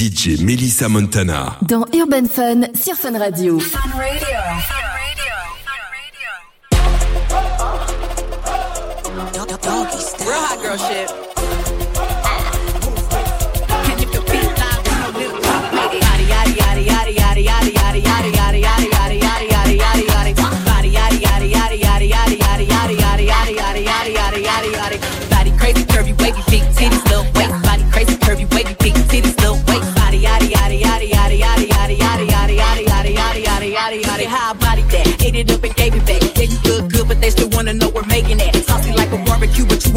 DJ Melissa Montana. Dans Urban Fun sur Fun Radio. Fun Radio. Body crazy, curvy, wavy, big titties, little. Body crazy, curvy, wavy, big titties.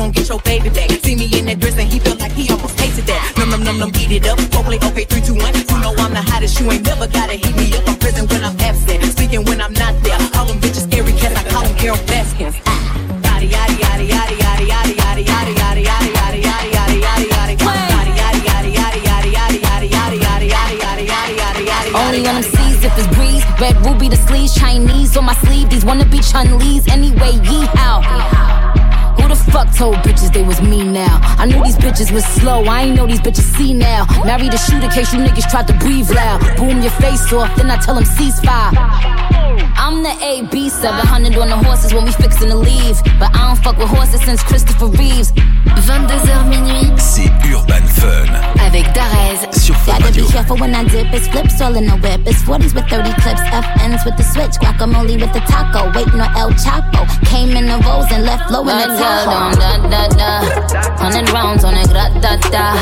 Won't get your baby back. See me in that dress and he felt like he almost tasted that. Num num num num, eat it up. Hopefully, okay, three, two, one. You know I'm the hottest. You ain't never gotta heat me up. I'm present when I'm absent, speaking when I'm not there. All them bitches scary cats, I call them Carol Baskins. Yada yada yada yada yada yada yada yada yada yada yada yada yada yada yada. Only on them seas if it's breeze. Red ruby the sleeves, Chinese on my sleeve. These wanna be Chun-Li's anyway. Yee how Who the fuck told bitches they was me now. I knew these bitches was slow, I ain't know these bitches see now. Married a shooter case you niggas tried to breathe loud. Boom your face off, then I tell them ceasefire. I'm the AB 700 on the horses when we fixin' to leave. But I don't fuck with horses since Christopher Reeves. 22h minuit. C'est Urban Fun. Avec Darez. Sur Fun Gotta be careful when I dip. It's flips all in the whip. It's 40s with 30 clips. FNs with the switch. Guacamole with the taco. Waiting on El Chapo. Came in the rolls and left low in the Tahoe. Da, da, da. Hundred rounds on a grat da da.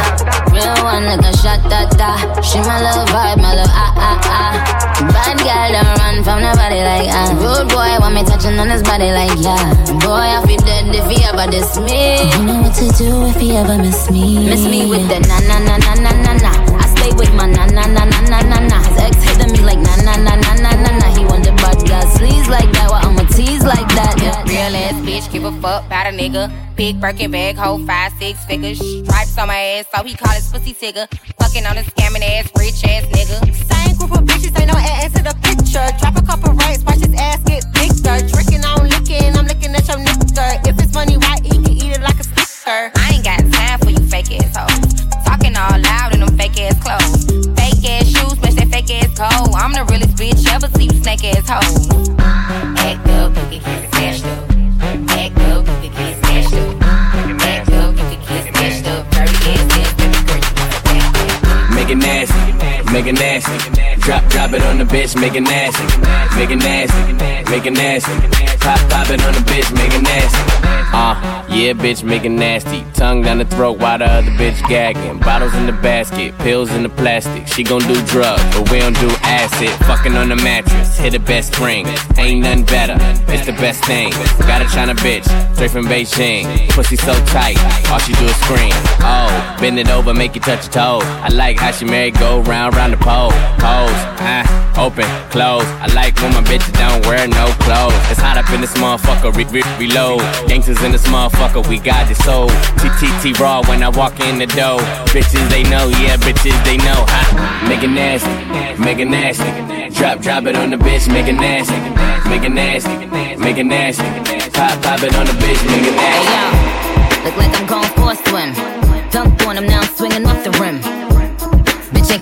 Real one nigga shot da da. She my little vibe, my little ah ah ah. Bad girl don't run from nobody like ah. Rude boy want me touching on his body like yeah. Boy I feel dead if he ever diss me. You know what to do if he ever miss me. Miss me with the na na na na na na na. I stay with my na na na na na na na. His ex hitting me like na na na na na na na. He want the butt got sleeves like that. Well I'ma tease like that. Yeah. Real ass bitch, give a fuck about a nigga. Big Birkin bag, hold five, six figures. Stripes on my ass, so he call his pussy tigger. Fucking on a scamming ass, rich ass nigga. Same group of bitches, ain't no ass to the picture. Drop a couple rights, watch his ass get bigger. Tricking on licking, I'm looking at your nigga. If it's money, why sticker? I ain't got time for you fake ass hoes. Talking all loud in them fake ass clothes. Fake ass shoes, match that fake ass coat. I'm the realest bitch ever see you snake ass hoes. Act up, you can get smashed up. Act up, you can get smashed up. Make it nasty, make it nasty. Drop, drop it on the bitch, make it nasty, make it nasty, make it nasty. Pop, pop it on the bitch, make it nasty. Uh, yeah, bitch, make it nasty. Tongue down the throat while the other bitch gagging. Bottles in the basket, pills in the plastic. She gon' do drugs, but we don't do acid. Fucking on the mattress, hit the best spring. Ain't nothing better, it's the best thing. Got a China bitch, straight from Beijing. Pussy so tight, all she do is scream. Oh, bend it over, make you touch your toe. I like how she married, go round, round the pole. pole. Pose, ah, open, close. I like when my bitches don't wear no clothes. It's hot up in this motherfucker, re- re- reload. Gangsters in this motherfucker, we got it sold. TTT raw when I walk in the door. Bitches they know, yeah, bitches they know. Ha. Make it nasty, make it nasty. Drop, drop it on the bitch, make it nasty, make it nasty, make it nasty. Pop, pop it on the bitch, make it nasty. Look like I'm going for a swim. Dunk on him now, I'm swinging off the rim.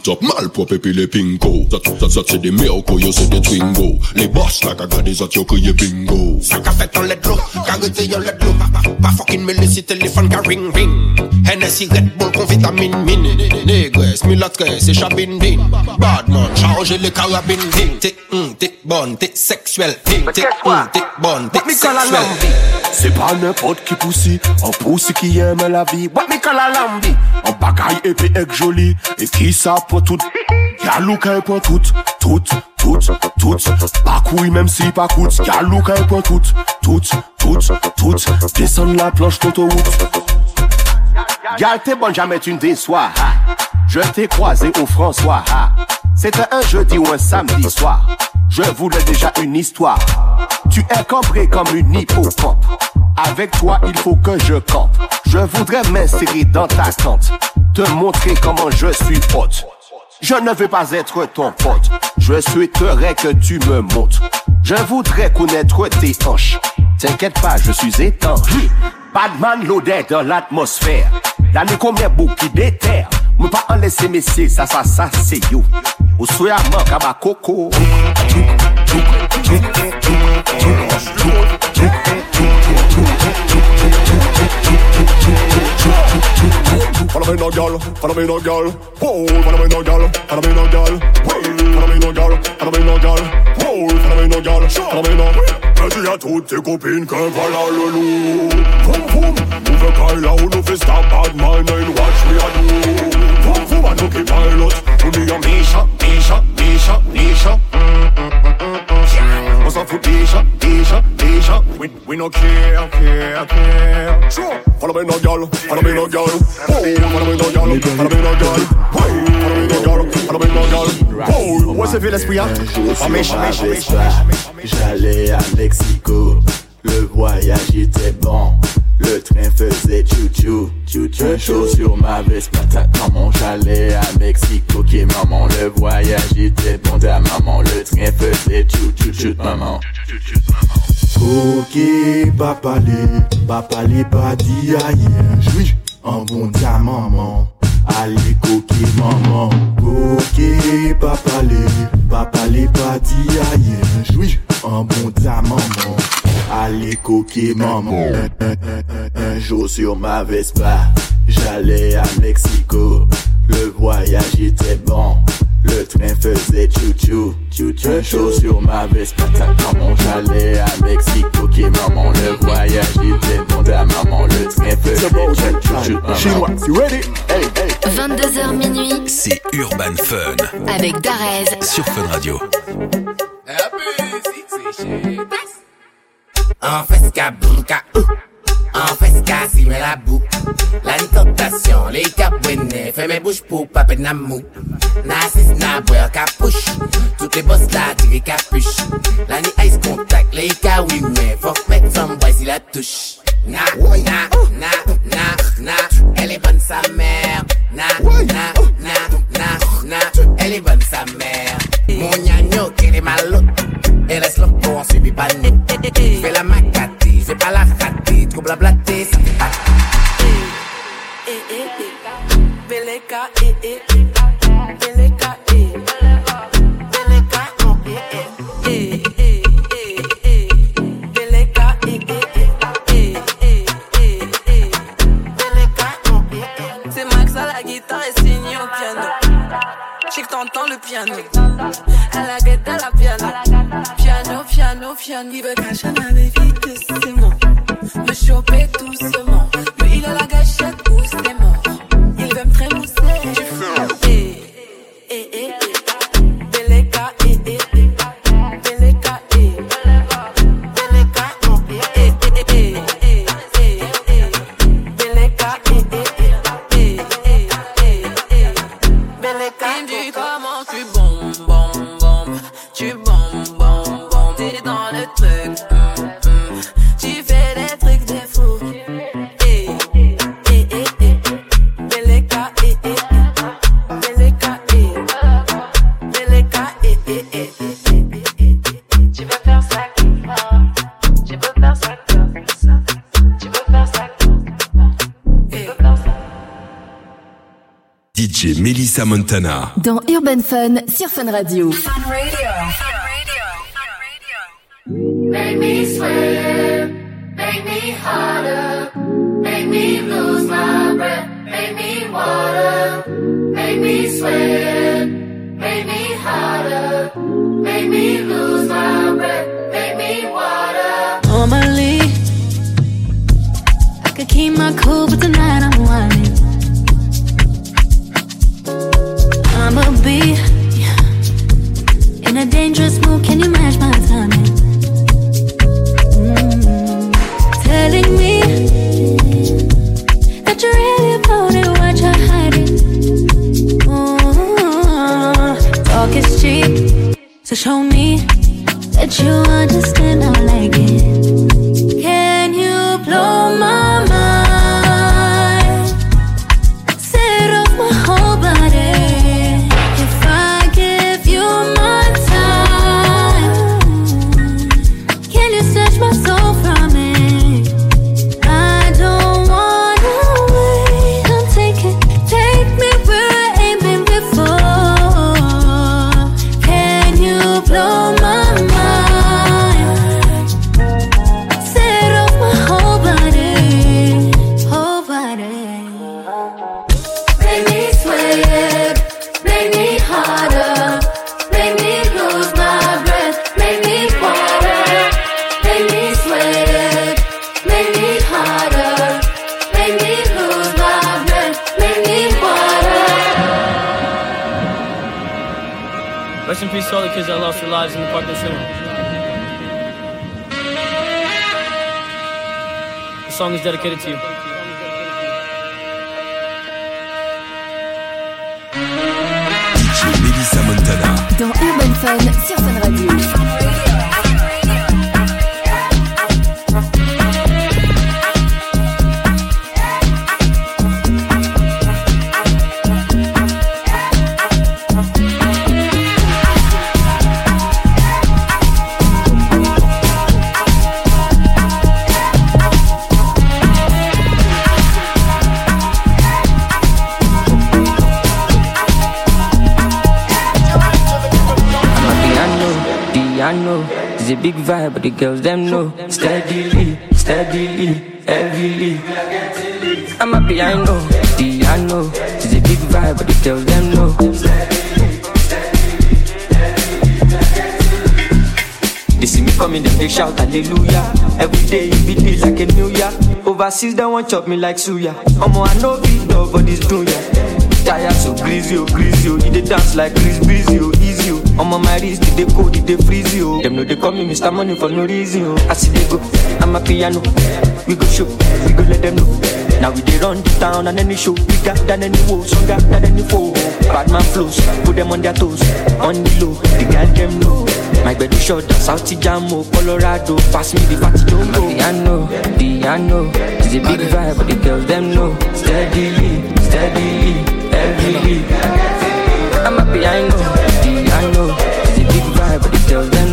it up, malpropre puis les pinko. Ça, ça, ça c'est des miracles, yo c'est des twingo. Les boss là, kaga des autres, yo crié bingo. Ça qu'a fait en let l'eau, carité yon let l'eau Pas, pas, pas fucking me laisser téléphone ka ring ring. Hennessy Red Bull con vitamine min. Négresse, mulâtresse et chabine din Badman, charge les carabines din T'es, hum, t'es bonne, t'es sexuelle T'es, t'es, hum, t'es bonne, t'es sexuelle C'est pas n'importe qui poussi, un poussi qui aime la vie. What me call a lambi? Un bagaille épais et joli, et qui ça pour tout? Y'a look pour tout, tout, tout, tout. Pas couille même si pas coûte. Y'a look pour tout, tout, tout, tout. Descends la planche d'autoroute. Gal t'es bonne, jamais tu ne déçois. Je t'ai croisé au François. C'était un jeudi ou un samedi soir. Je voulais déjà une histoire. Tu es cambré comme une hippocampe. Avec toi, il faut que je campe. Je voudrais m'insérer dans ta tente. Te montrer comment je suis hôte. Je ne veux pas être ton pote. Je souhaiterais que tu me montres. Je voudrais connaître tes hanches. T'inquiète pas, je suis étanche. Badman l'odeur dans l'atmosphère. L'année combien beaucoup qui déterre. Me pas en laisser messieurs, ça, ça, ça, c'est you. Au soya manque à ma coco. Follow me no girl, follow me no girl. Follow me no girl, follow me no girl. Follow me no girl, follow me no girl. Follow me no girl, follow me no me On s'en fout déjà, déjà, déjà We, we no care, care, care. Sure. Follow me no girl, follow me no girl Whoa, follow me no girl, follow me no girl Whoa, follow me no girl, follow me no girl Whoa, Où est-ce que l'esprit hein? jour En sur méchant, ma méchant, Vespa, méchant. J'allais à Mexico, le voyage était bon. Le train faisait chou-chou, chou-chou. Un jour sur ma Vespa, ta maman, j'allais à Mexico. Ok, maman, le voyage était bon. Ta maman, le train faisait chou-chou, chou maman. Ok, papa les, papa les pas dit ailleurs. J'suis un bon ta maman. Allez, coquet maman. Ok, papa les, papa les pas dit ailleurs. J'suis un bon ta maman. Allez, coquet maman. Un, un, un, un, un jour sur ma Vespa, j'allais à Mexico. Le voyage était bon. Le train faisait chou-chou. Un jour sur ma Vespa, ta maman, j'allais à Mexico. Ok, maman, le voyage était bon. Ta maman, le train faisait chou-chou. Chinois, you ready? Hey, hey. 22h minuit C'est Urban Fun avec Darez. sur Fun Radio. En fresca bunka, en fresca si me la boue. La tentation, les cabouines, fais mes bouches pour pas peine mou. Nassis na boire capuche, toutes les boss là tiré capuche. La ni ice contact, les mais faut mettre some boy si la touche. Na, na, na, na, na, elle est bonne sa mère. Na, na, na, na, na, elle est bonne sa mère. Mon gnagno, qu'elle est malo. Et laisse c'est des panneaux. Fais la macatée, fais pas la ratée. Trop blablaté, ça fait pas. Beleka, eh, eh. Beleka, eh. Beleka, eh, eh. Eh, eh. Guitare et signe au piano. T'entends le piano. À la guette, à la piano. Piano, piano, piano. Il veut cacher avec doucement. Me choper doucement. Lui, il a la gâchette DJ Melissa Montana. Dans Urban Fun sur Fun Radio. Make me sweat, make me harder, make me lose my breath, make me water, make me sweat, make me harder, make me lose my breath, make me water. Normally, I could keep my cool, but tonight I'm show me that you understand. Dedicated to you. Vibe, but the girls them know. Steadily, steadily, heavily. I'm happy, I a piano, piano. It's a big vibe, but the girls them know. They see me coming, then they shout hallelujah. Every day it be like a new year. Overseas they want chop me like suya. Omo I know big dog for this dunya. Tire so greasy, oh greasy, oh. You dey dance like Chris Breezy, oh easy, oh. Omo my wrist, they dey cold, they dey freezy, oh. Them know they call me Mr. Money for no reason, oh. I see they go, I'm a piano. We go show, we go let them know. Now we dey run the town and any show bigger than any woe, stronger than any foe. Bad man flows, put them on their toes, on the low. The girl them know. My bed is short, South Jamo, Colorado. Pass me the fatty jumbo. Piano, piano. It's a big vibe, but the girls them know. Steadily, steadily, heavily. I'm a piano. It's a big vibe, but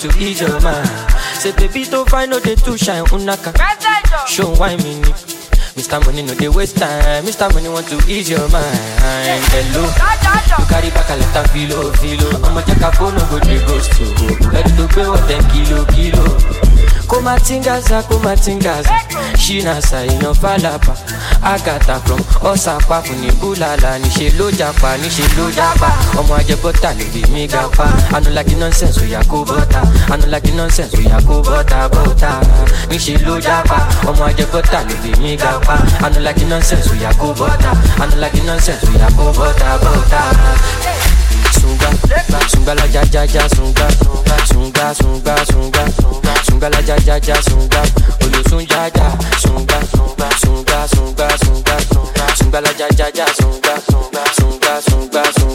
to ease your mind. Say baby don't find no day to shine unaka. Show why me. Mr. Money no they waste time. Mr. Money want to ease your mind. Hello, you carry back a letter feel low, feel low. I'ma take a phone no good, dey ghost to. Ready to pay what them kilo kilo kumatingaza kumatingaza. Shina ṣàyàn fàlàbà àgàtà from ọ̀sàpá fún ní búlàlà níṣẹ́ ló japa níṣẹ́ ló japa. Ọmọ ajẹbọ́tà lè rí mi ga pa anulagi nonsense oya kó bọ́tà anulagi nonsense oya kó bọ́tà bọ́tà níṣẹ́ ló japa. Ọmọ ajẹbọ́tà lè rí mi ga pa anulagi nonsense oya kó bọ́tà anulagi nonsense oya kó bọ́tà bọ́tà sunga sunga la jajaja sunga sunga sunga sunga sunga sunga la ja ja ja sunga olùsùn ja ja sunga sunga sunga sunga sunga sunga la ja ja ja sunga sunga sunga sunga.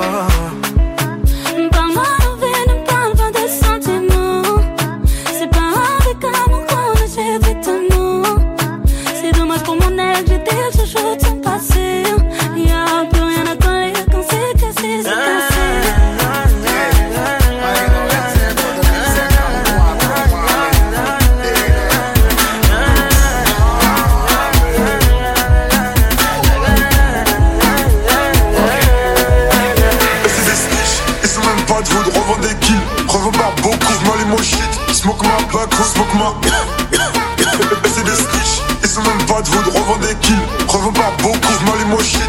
Oh. des kills, revois pas beaucoup, je m'allume au shit.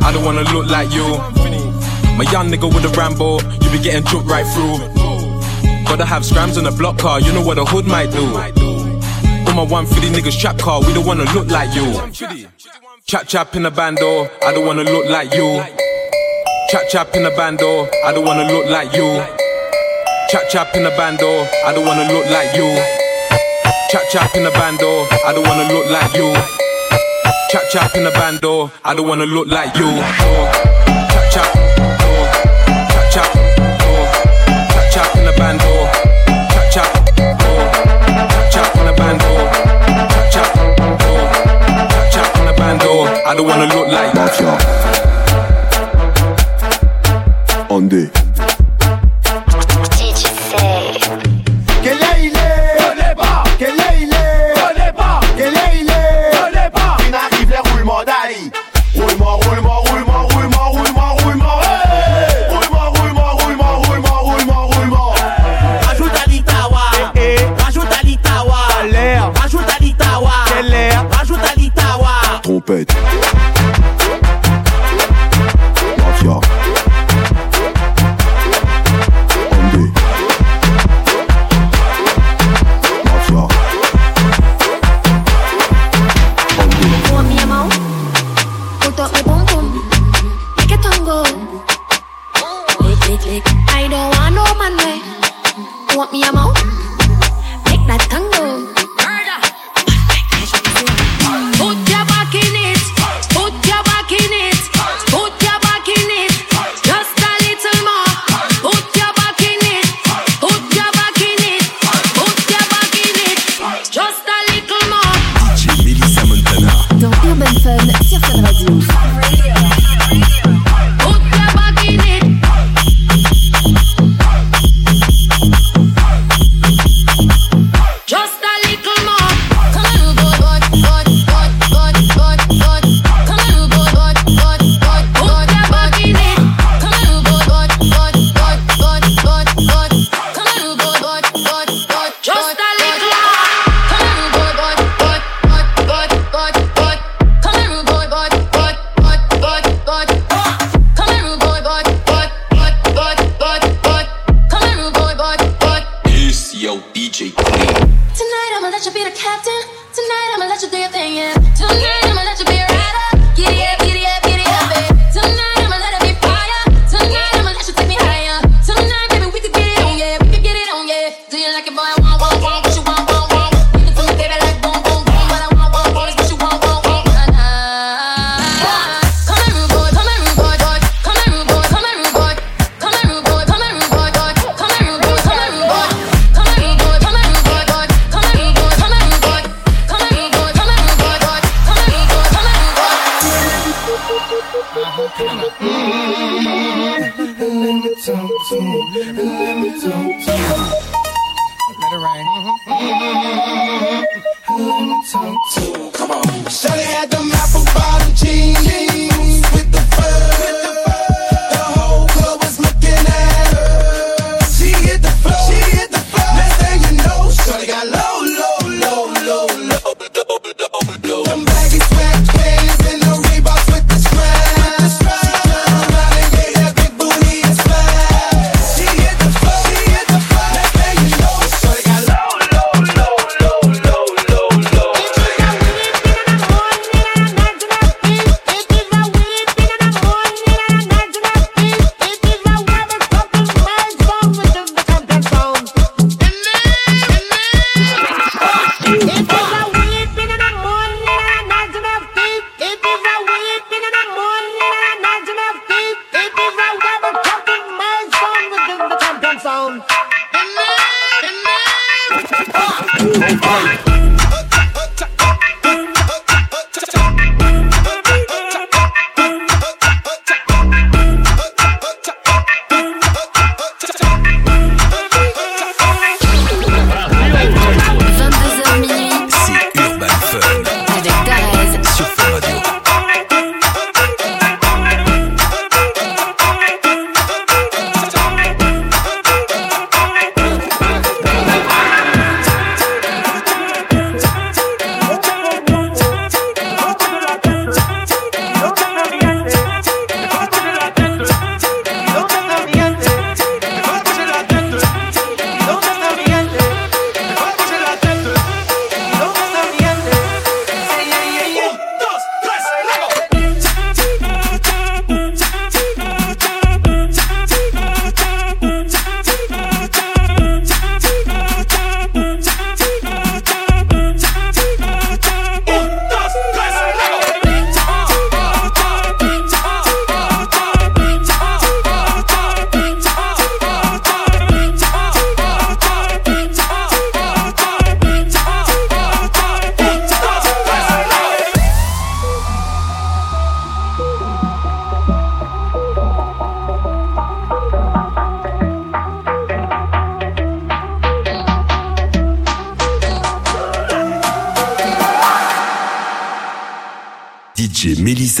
I don't wanna look like you. My young nigga with a Rambo, you be getting jumped right through. Gotta have scrams on the block car, you know what a hood might do. On my 150 niggas trap car, we don't wanna look like you. Chap chap in a bando, I don't wanna look like you. Chap chap in a bando, I don't wanna look like you. Chap chap in a bando, I don't wanna look like you. Chap chap in a bando, I don't wanna look like you. Chop chop in the band door. I don't wanna look like you. Chap chap. Chap chap. Chop chop in the band door. Chop chop Chap chap in the band door. Chop chop Chap chap in the band door. I don't wanna look like you. On the.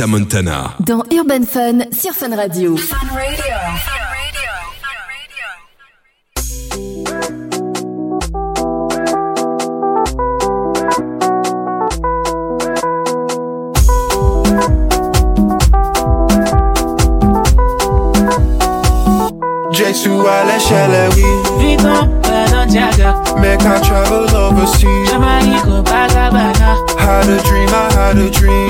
Melissa Montana. Dans Urban Fun sur Fun Radio. Jesu à l'échelle, oui. Vivons Balenciaga. Make I travel overseas. Jamaïque au Bagabana. Had a dream, I had a dream.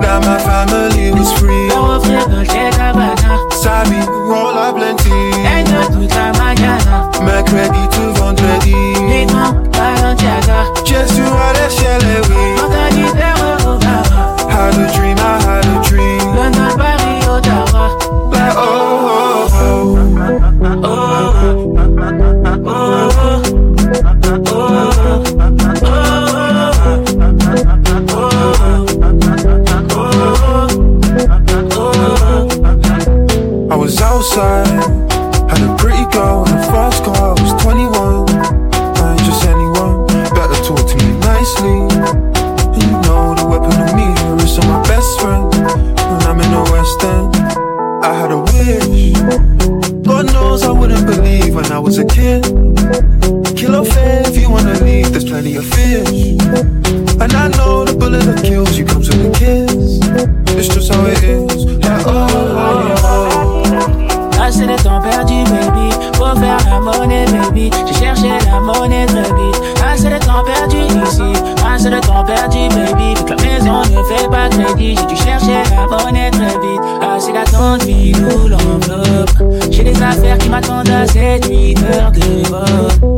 Now my family was free. Leur offrir Dolce Gabbana. Sabi, roll up plenty. Aide toute la mañana. Mercredi to vendredi. Vivons Balenciaga. Jesu à l'échelle, oui. Mentalité Obama. Had a dream, I crédit. J'ai dû chercher la monnaie très vite. Assez d'attente, vie ou l'enveloppe. J'ai des affaires qui m'attendent à 7-8 heures de vol.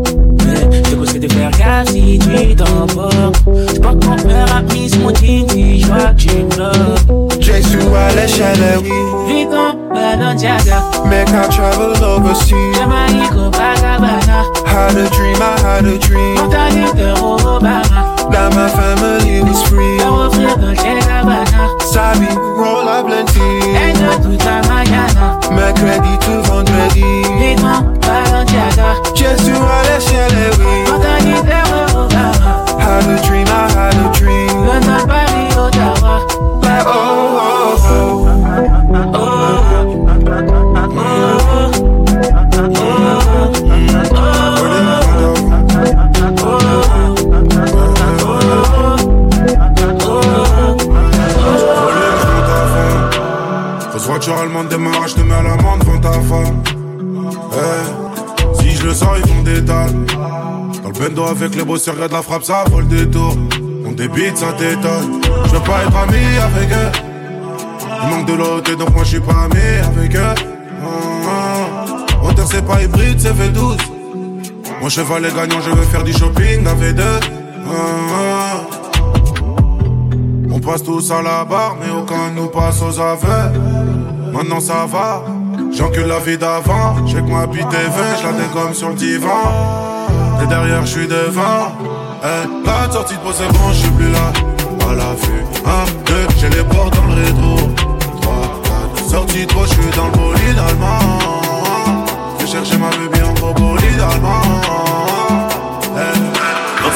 Mais je conseille de faire gaffe si tu t'emportes. Je crois que mon père a mis mon jean si je vois que tu me bloques. Jesu à l'échelle, oui. Vivons Balenciaga. Make I travel overseas. Jamaïque au Bagabana. Had a dream, I had a dream. Now my family was free. Leur offrir Dolce Gabbana. Sabi, roll up plenty. Aide toute la mañana. To vendredi. Vivons Balenciaga. Jesu à l'échelle, oui. Mentalité Obama. Had a dream, I had a dream. London, Paris, Ottawa. Like, oh, voiture allemande je te mets à l'amende devant ta femme. Eh, si je le sens, ils font des dalles. Dans le bendo avec les bosseurs, de la frappe, ça vole des tours. On débite, ça t'étonne. Je veux pas être ami avec eux. Il manque de l'autre, donc moi je suis pas ami avec eux. Ah. Hauteur, c'est pas hybride, c'est V12. Mon cheval est gagnant, je veux faire du shopping à V2. Ah, ah. On passe tous à la barre, mais aucun nous passe aux aveux. Maintenant ça va, j'encule la vie d'avant. J'ai que ma bite TV, je la dégomme sur le divan? Et derrière, je suis devant. Eh, la sortie de pause, c'est bon, je suis plus là. À la vue, un, deux, j'ai les portes dans le rétro. Trois, quatre, sortie de je suis dans le bolide allemand. Je vais chercher ma bébé en gros bolide allemand. Eh,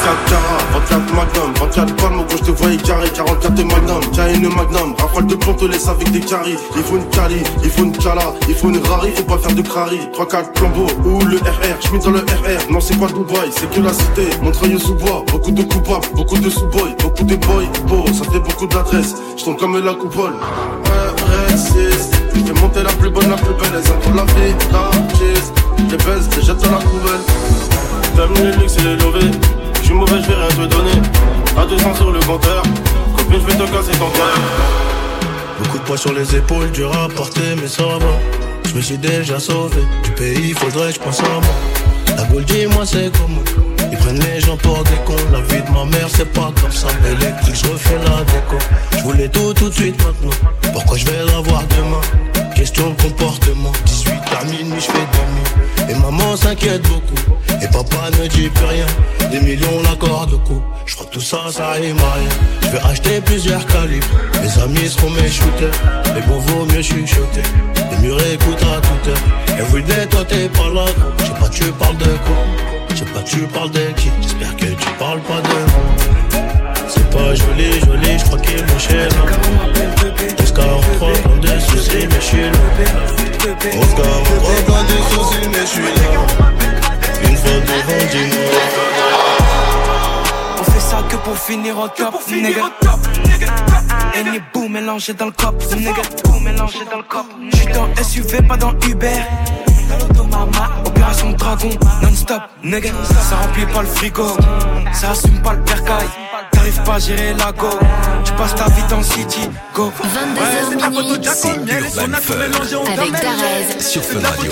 24 carats, 24 magnum, 24 palmes, je te voyais carré, 44 magnum, tiens une magnum, rafale de plomb te laisse avec des caries, il faut une cali, il faut une cala, il faut une rari, faut pas faire de crari, 3-4 flambeaux, ou le RR, je dans le RR, non c'est pas Dubaï, c'est que la cité, Montreuil sous bois, beaucoup de coupables, beaucoup de sous-boys, beaucoup de boys, beau, ça fait beaucoup d'adresses, je tombe comme la coupole, résiste, je fais monter la plus bonne, la plus belle, elles ont la vie, la cheese, les baisse, les jette dans la poubelle, t'aimes les luxe et les lovés, je suis mauvais, je vais rien te donner. À 200 sur le compteur. Copine, je vais te casser ton cœur. Beaucoup de poids sur les épaules, dur à porter, mais ça va. Je me suis déjà sauvé. Du pays, faudrait que je pense à moi. La boule, dis-moi, c'est comment? Ils prennent les gens pour des cons. La vie de ma mère, c'est pas comme ça. Électrique, je refais la déco. Je voulais tout, tout de suite maintenant. Pourquoi je vais l'avoir demain? Question comportement. 18 à minuit, je fais demi. Et maman s'inquiète beaucoup. Et papa ne dit plus rien. Des millions l'accord de coup. Je crois que tout ça, ça rime à rien. Je vais acheter plusieurs calibres. Mes amis seront mes shooters. Mais bon, vaut mieux chuchoter. Les murs écoutent à toute heure. Everyday, toi t'es pas là. Je sais pas, tu parles de quoi? Je sais pas, tu parles de qui? J'espère que tu parles pas de moi. C'est pas joli, joli, je crois qu'il est cher. Oscar en 3, plein de soucis, mais je suis là. Oscar en 3, plein de soucis, mais je suis là. Une fois devant, dis-moi. On fait ça que pour finir au top, nigga. Any boom mélangé dans le cop, nigga. Boom mélangé dans le cop. J'suis dans SUV, pas dans Uber. Opération dragon, non-stop, nigga. Ça remplit pas le frigo, ça assume pas le percaille. T'arrives pas à gérer la go, tu passes ta vie dans City, go. 22h minuit. Avec Darez. Sur Fun Radio.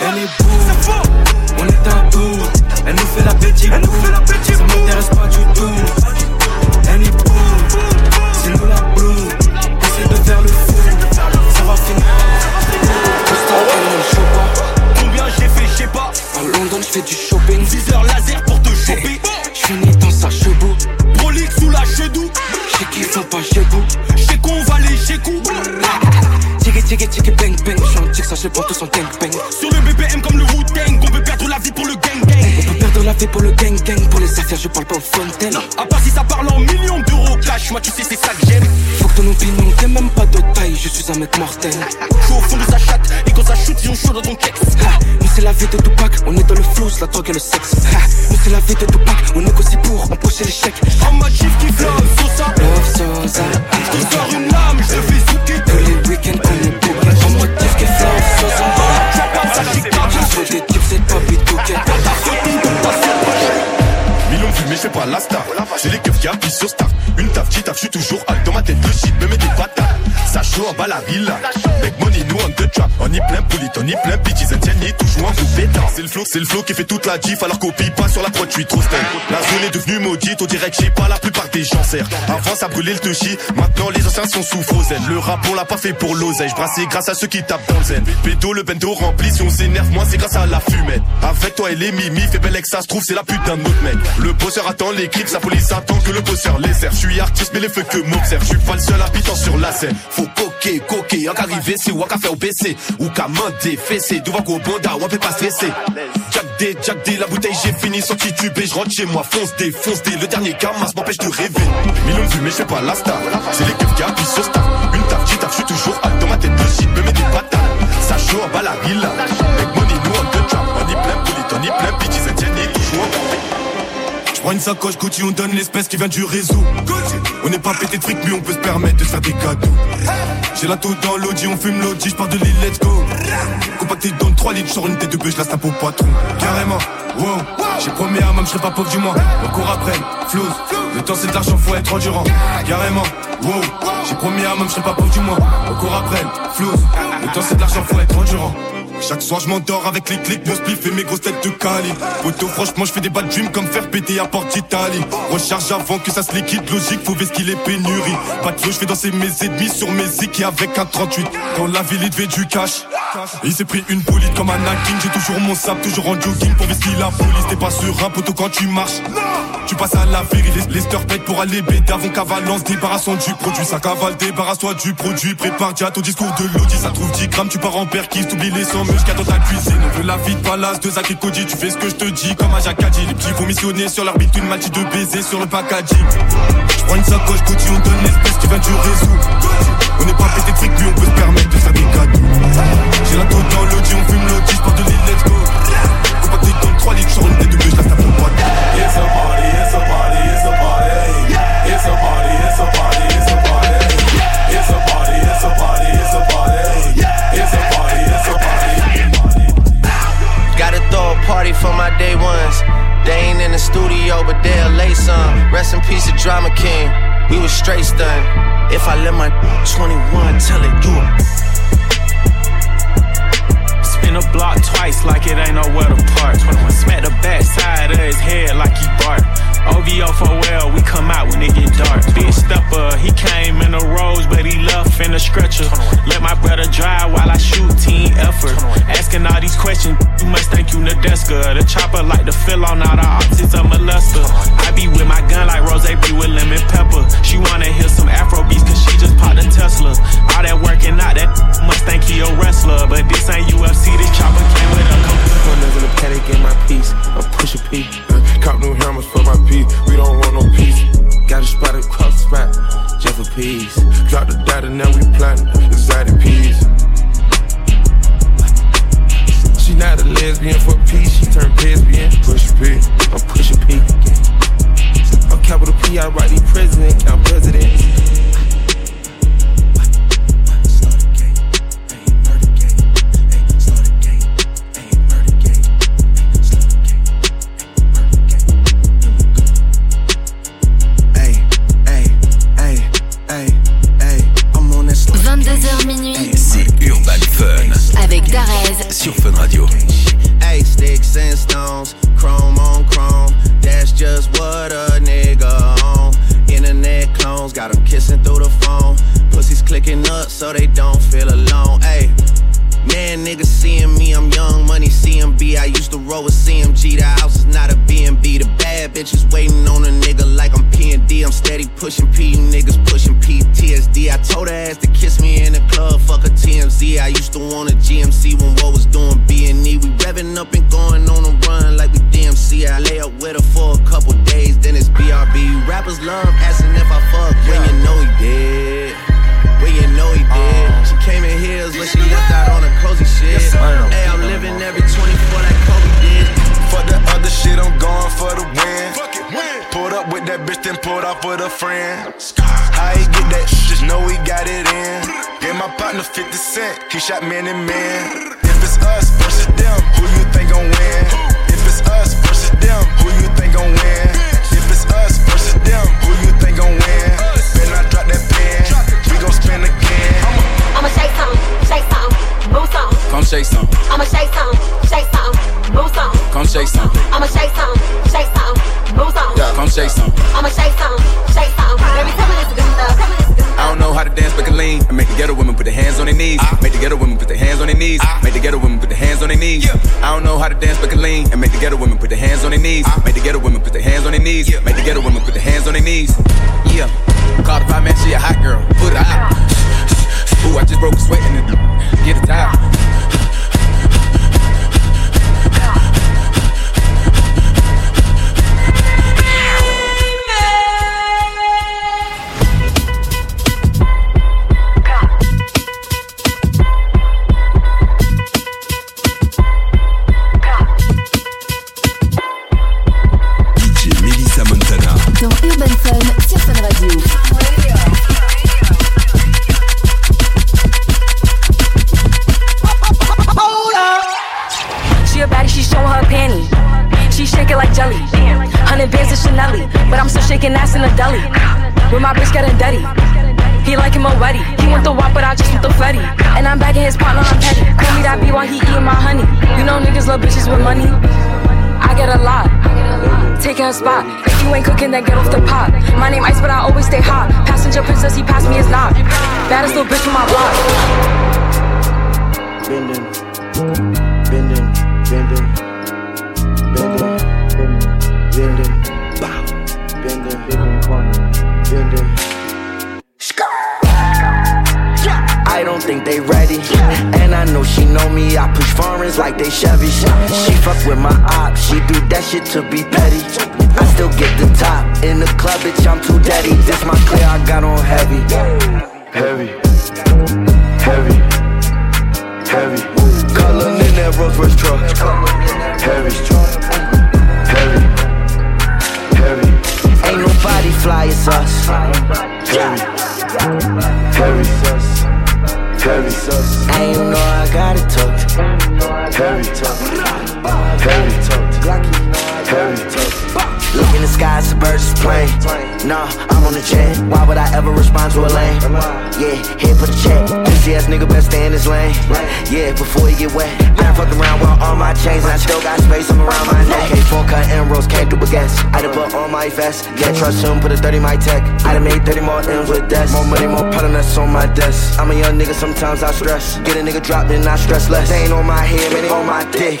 Elle est beau, on est un tour. Elle nous fait la petite, elle nous fait la petite. Ça m'intéresse pas du tout. Fais du shopping. 10 heures laser pour te choper. Je finis dans sa chebou. Prolique sous la chedou. J'sais qu'ils font pas chez vous. J'sais qu'on va les chez coup. Tiggy, tiggy, tiggy, bang, bang. J'suis un tic, ça je prends tous en gang, bang. Sur le BPM comme le Wu-Tang. On peut perdre la vie pour le gang gang. On peut perdre la vie pour le gang, gang. Pour les affaires, je parle pas aux fontaines. À part si ça parle en millions d'euros cash. Moi, tu sais, c'est ça que j'aime. Ton opinion, t'es même pas de taille. Je suis un mec mortel. J'suis au fond de sa chatte. Et quand ça shoot, ils ont chaud dans ton kex. Nous c'est la vie de Tupac, on est dans le flou, la drogue et le sexe. Nous c'est la vie de Tupac, on négocie pour empocher les chèques. En mode chief qui flow, Sosa. Love Sosa, Il sort une lame, je te fais souquer. Mais c'est pas la star. C'est les keufs qui appuient sur star. Une taf, qui taf, je suis toujours hâte dans ma tête. Le shit me met des patates. Ça chaud en bas la villa. Make money, nous on the trap. On y plein poulit, on y plein bitches. Un tienne, toujours en groupe pétant. C'est le flow, c'est le flow qui fait toute la diff. Alors copie pas sur la prod, je trop style. La zone est devenue maudite, on dirait que j'ai pas la plupart des gens serrent. Avant ça brûlait le touchy, maintenant les anciens sont sous frozen. Le rap on l'a pas fait pour l'oseille, je brassais grâce à ceux qui tapent dans le zen. Pédo, le bendo rempli, si on s'énerve, moi c'est grâce à la fumette. Avec toi et les mimi, fait belle que ça se trouve, c'est la putain de notre mec. Le bosseur attend les clips, sa police attend que le bosseur les serre. Je suis artiste, mais les feux que m'observent. Je suis pas le seul habitant sur la scène. Faut coquer, coquer, en qu'arriver, c'est ou qu'à faire au PC. Ou qu'à mander, fessé, devant gros bonda, on peut pas stresser. Jack D, Jack D, la bouteille j'ai fini, sans tituber, je rentre chez moi, fonce D, fonce D, le dernier camas m'empêche de rêver. Millions de vues, mais je pas la star. C'est les keufs qui appuient sur star. Une taf, j'y taf, je suis toujours hâte dans ma tête, le shit me met des patates. Ça chaud en bas la villa. Make money, nous on the trap. On y plein on y plein prends une sacoche Gucci, on donne l'espèce qui vient du réseau. On n'est pas pété de fric, mais on peut se permettre de faire des cadeaux. J'ai la taux dans l'audi, on fume l'audi, je pars de l'île, let's go. Compacté dans 3 litres, j'sors une tête de bœuf, je la au patron. Carrément, wow. J'ai promis à maman, je serai pas pauvre du mois. Encore après, flouze. Le temps c'est de l'argent, faut être endurant. Carrément, wow. J'ai promis à maman, je serai pas pauvre du mois. Encore après, flouze. Le temps c'est de l'argent, faut être endurant. Chaque soir je m'endors avec les clics, mon spliff et mes grosses têtes de Cali. Poto franchement je fais des bad dreams comme faire péter à porte d'Italie. Recharge avant que ça se liquide, logique, faut ce qu'il est pénurie. Pas je fais danser mes ennemis sur mes zik avec un 38 Dans la ville il devait du cash. Il s'est pris une bolide comme un king, j'ai toujours mon sable, toujours en jogging pour qu'il la police. T'es pas sur un poteau quand tu marches tu passes à la vérité, les, les stirpets pour aller bêter avant qu'avalance, débarrassons du produit, ça cavale, débarrasse-toi du produit, prépare déjà ton discours de l'audi, ça trouve 10 grammes, tu pars en perquise, t'oublies les 100 muscles dans ta cuisine, on veut la vie de palace, de et Cody, tu fais ce que je te dis, comme à Jacadi, les petits vont missionner sur leur bite, une maltine de baiser sur le packaging. Je prends une sacoche Gucci, on donne l'espèce qui vient du réseau. On n'est pas pété de on peut se permettre de faire des cadeaux. J'ai la dans on fume l'audi, je de l'île, let's go. Compacté dans le 3 litres, sur une tête de bœuf, je la tape au poids. It's a party, it's a party, it's a party. It's a party, it's a party, it's a party. It's a party, it's a party, it's a party. It's a party, it's a party. Gotta throw a party for my day ones. They ain't in the studio, but they'll lay some. Rest in peace, the drama king. We was straight stunned. If I let my 21 tell it, you a A block twice like it ain't nowhere to park. Smack the back side of his head like he bark. OVO for well, we come out when it get dark. Big stepper, he came in a rose, but he left in a stretcher. Let my brother drive while I shoot team effort. Asking all these questions, you must think you Nadeska. The chopper like to fill on all the opposites of molester. I be with my gun like Rose be with lemon pepper. She wanna hear some Afro beats cause she just popped a Tesla. All that working out, that must think he a wrestler. But this ain't UFC, this chopper came with a computer. Runners in the paddock, get my piece. I'm push a P. Cop new hammers for my beef, we don't want no peace. Got a spot across the spot, just for peace. Drop the dot and now we plotting exotic peas. She not a lesbian for peace, she turned lesbian. Push P, I'm pushing P. I'm capital P, I write the president, I'm president. fuck around with all my chains, and I still got space, I'm around my neck. K4 cut inroads, can't do a guess. I done put on my vest, yeah, trust him, put a 30 my tech. I done made 30 more M's with desk. More money, more pattern that's on my desk. I'm a young nigga, sometimes I stress. Get a nigga dropped, then I stress less. They ain't on my head, man, they on my dick.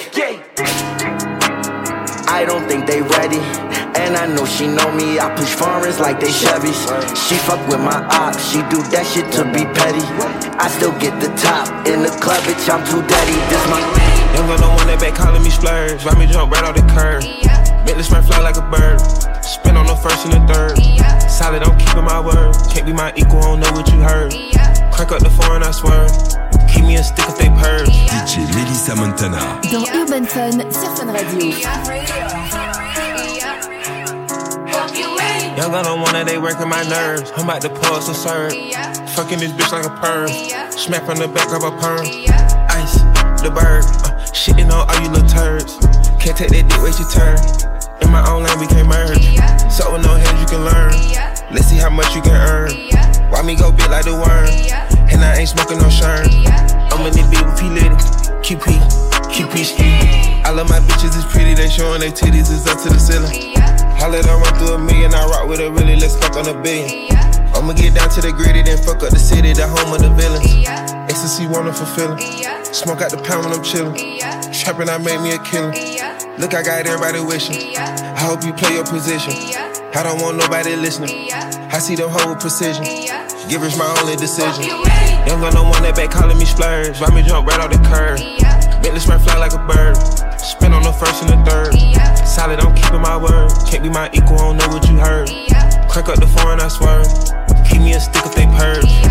I don't think they ready. And I know she know me, I push foreigns like they Chevys. She fuck with my op, she do that shit to be petty. I still get the top in the club, bitch, I'm too daddy. This my. Young got no one that back calling me splurge. Let me jump right off the curb. Make this man fly like a bird. Spin on the first and the third. Solid, I'm keeping my word. Can't be my equal, I don't know what you heard. Crack up the foreign, I swear. Keep me a stick if they purge. DJ Melissa Montana. Dans Urban Fun, sur Fun Radio. Young on one that they working my nerves. I'm about to pull some serve. Fucking this bitch like a perm. Smack from the back of a perm. Ice, the bird. Uh, shitting on all you little turds. Can't take that dick, wait your turn. In my own lane, we can't merge. So with no hands, you can learn. Let's see how much you can earn. Why me go big like the worm? And I ain't smoking no shirt. I'm in this beat with P Litty. QP, QP. I love my bitches, it's pretty. They showing their titties, it's up to the ceiling. Let her run through a million, I rock with a really, let's fuck on a billion. I'ma get down to the gritty, then fuck up the city, the home of the villains. Ecstasy, wonderful feeling. Smoke out the pound when I'm chillin'. Trapping, I made me a killer. Look, I got everybody wishing. I hope you play your position. I don't want nobody listening. I see them whole precision. Givers my only decision. Young gun don't want that back calling me splurge. Ride me jump right off the curb. Bentley spread fly like a bird. Spin on the first and the third. Solid, I'm keeping my word. Can't be my equal, I don't know what you heard. Crank up the foreign, I swear. Keep me a stick if they purge.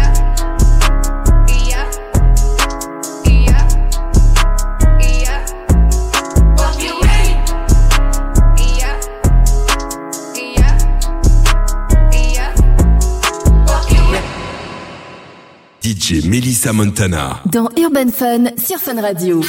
DJ Melissa Montana. Dans Urban Fun sur Fun Radio.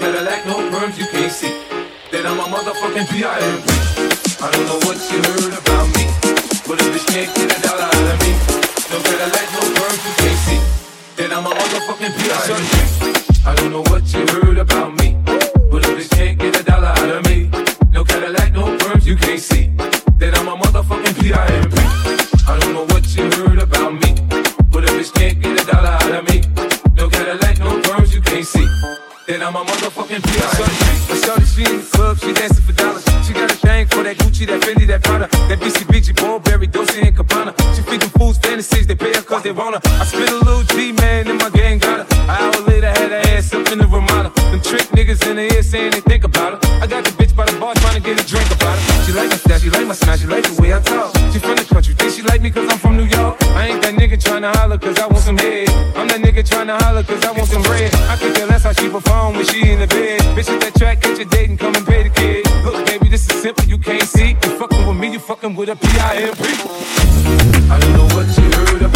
No Cadillac, no perms, you can't see that I'm a motherfucking P.I.M.P. I don't know what you heard about me, but if you can't get a dollar out of me, no Cadillac, no perms, you can't see that I'm a motherfucking P.I.M.P. I don't know what you heard about me, but if you can't get a dollar out of me, no Cadillac, no perms, you can't see that I'm a motherfucking P.I.M.P. a motherfucking P.I.M.P. I saw in the club, she dancing for dollars. She got a thing for that Gucci, that Fendi, that Prada, that BCBG, Burberry, Dolce and Gabbana. She feed them fools fantasies, they pay her cause they want her. I spit a little G, man, and my gang got her. An hour later, had her ass up in the Ramada. Them trick niggas in the ear saying they think about her. I got the bitch by the bar trying to get a drink about her. She like my style, she like my smile, she like the way I talk. She from the country, think she like me cause I'm from New York. I ain't that nigga tryna holler cause I want some head. I'm that nigga tryna holler cause I want some bread. I could how she perform when she in the bed. Bitch at that track, get your date and come and pay the kid. Look, baby, this is simple, you can't see. You fucking with me, you fucking with a P.I.M.P. I don't know what you heard about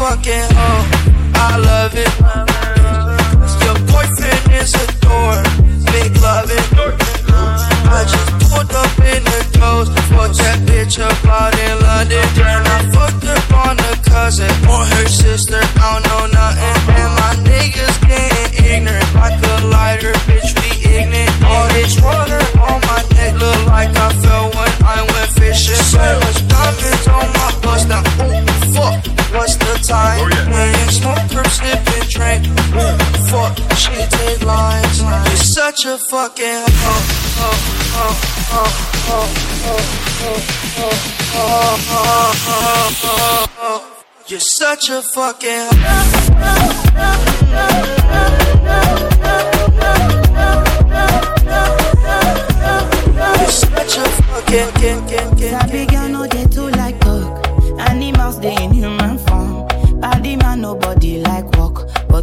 I love it. Your boyfriend is a dork, big loving. I just pulled up in the toes, fucked that bitch up out in London. Then I fucked up on the cousin or her sister, I don't know nothing. And my niggas getting ignorant, like a lighter, bitch, You're such a fucking You're such a fucking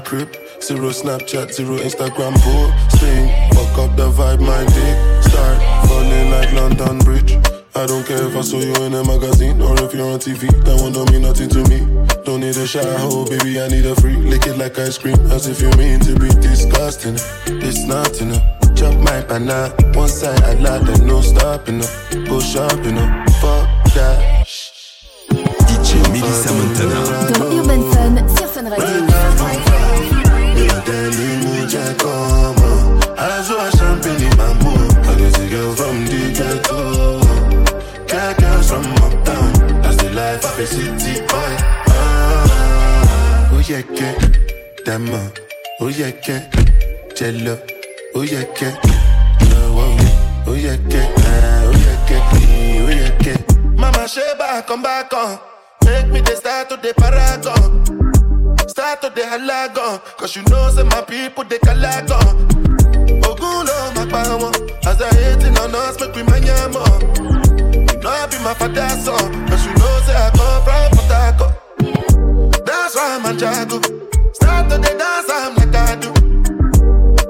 crib, zero Snapchat, zero Instagram posting. Fuck up the vibe, my dick start falling like London Bridge. I don't care if I saw you in a magazine or if you're on TV. That one don't mean nothing to me. Don't need a shower, baby, I need a free. Lick it like ice cream, as if you mean to be disgusting. It's not enough. Chop my banana, one side I like and no stopping up. Go shopping up, fuck that. DJ Melissa Montana. Dans Urban Fun sur Fun Radio. ta main. Ó yẹ kẹ́ jẹ lọ, ó yẹ kẹ́ lọ́wọ́ mi. Ó yẹ kẹ́ eh, ó yẹ kẹ́ ó yẹ kẹ́. Mama ṣe bákan bákan, make me the star to the paragon. star to the halagan, cause you know say my people they kalagan. Ogun ló magbawo, pa wọn, as I hate it on us, make we mind. You know I be my father's son, cause you know say I come from Port Harcourt. That's why I'm a jago. To the dance, I'm like I do.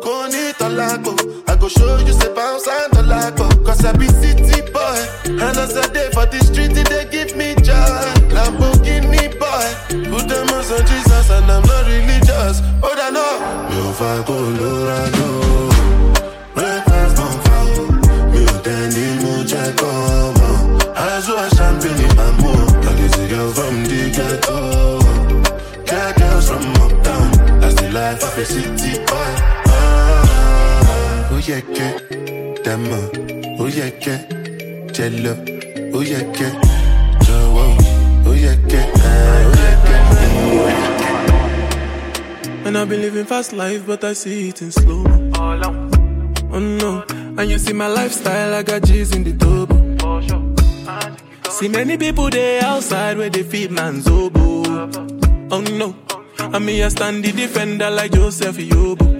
Koni tolago, I go show you say bounce and tolago. Cause I be city boy, and as I day for the street, they give me joy. Lamborghini boy, put them on Jesus, and I'm not religious. Oh, I know. Me if I ah, oh yeah, que, oh yeah, que. And I've been living fast life, but I see it in slow. Oh no, and you see my lifestyle, I got G's in the double. See many people there outside where they feed man's oboe. Oh no, and me I stand the defender like Joseph Yobo.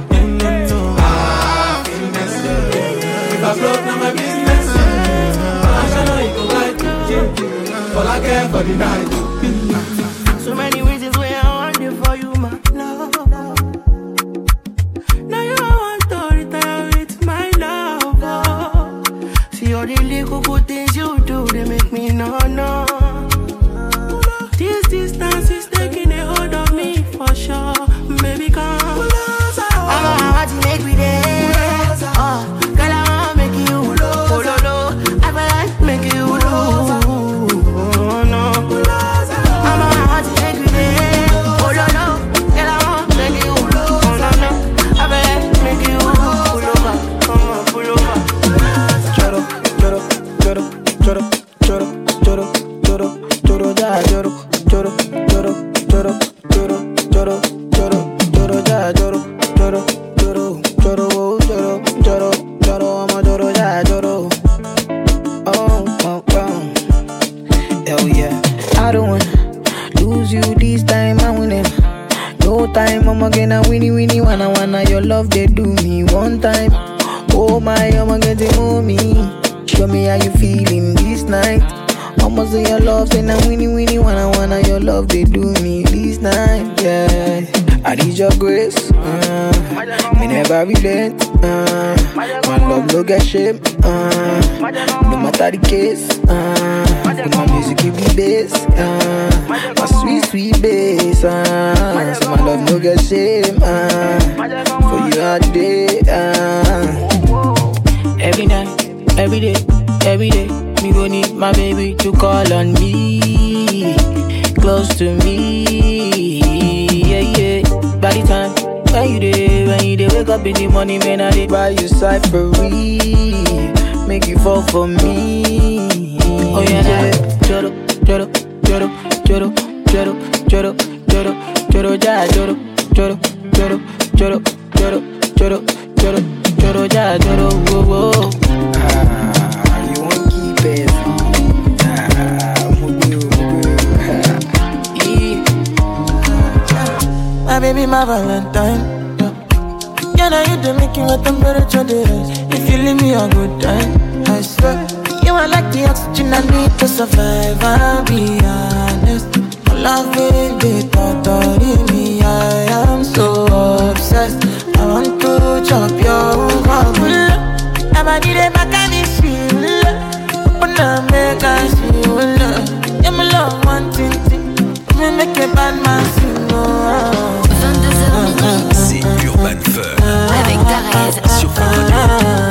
I broke, my business. All I care for the night. So many reasons why I want you for you, my love. Now you want to retire with my love. oh. See all the little good things you do, they make me no no. On me, close to me, yeah yeah. By the time when you dey, when you dey wake up in the morning, man, I dey buy you cyphery, make you fall for me. Oh yeah, yeah. Joro, joro, joro, joro, joro, joro, joro, joro, ja, joro, joro, joro, joro, joro, Valentine. Yeah, now you the making my temperature dey rise. If you leave me a good time, I swear. You are like the oxygen I need to survive. I'll be honest. My love baby, totally me. I am so obsessed. I want to chop your heart. I'm a need a mechanism. Open up, make us feel. Yeah, my love, one thing. Me make a bad man time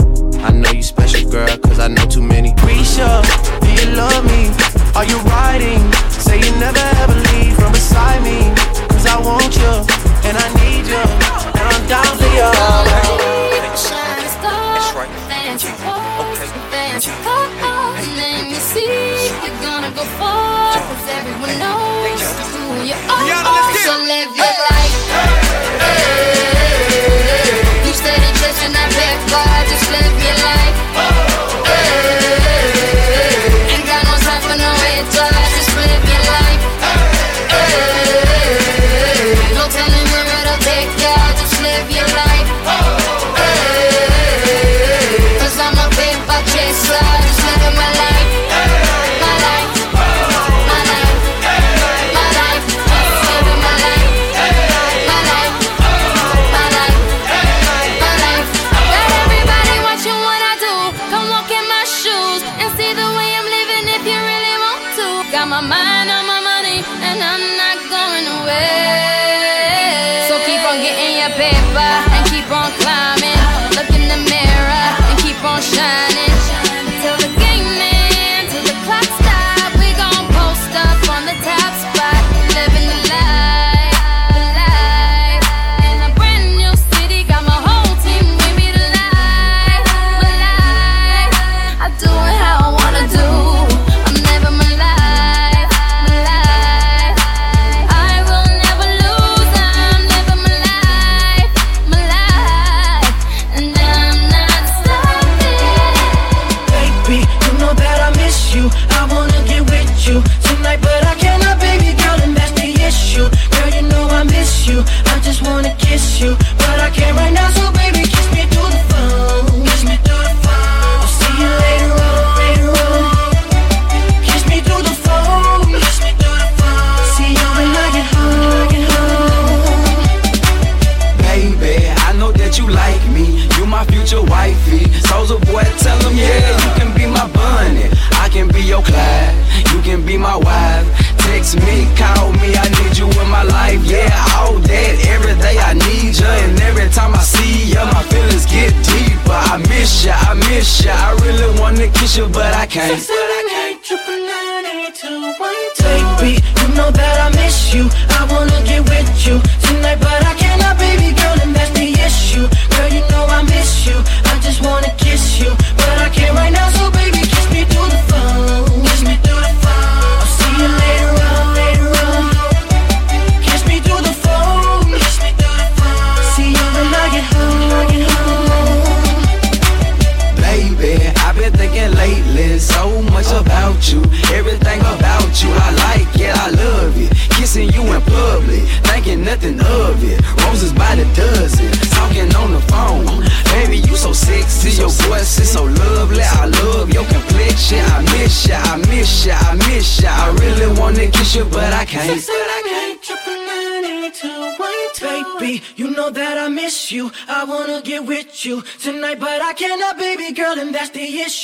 I know you special, girl, cause I know too many. Risha, do you love me? Are you riding? Say you never ever leave from beside me. Cause I want you, and I need you, and I'm down for you. Shine star, fancy clothes, fancy cars. Let me see you're gonna go far, 'cause everyone knows who you are. So live your life.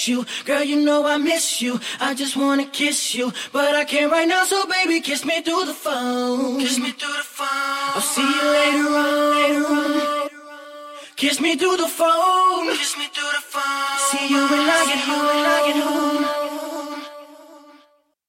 you. Girl, you know I miss you. I just wanna kiss you. But I can't right now, so baby, kiss me through the phone. Kiss me through the phone. I'll see you later on, later on. Kiss me through the phone. Kiss me through the phone. See you when I get home, when I get home.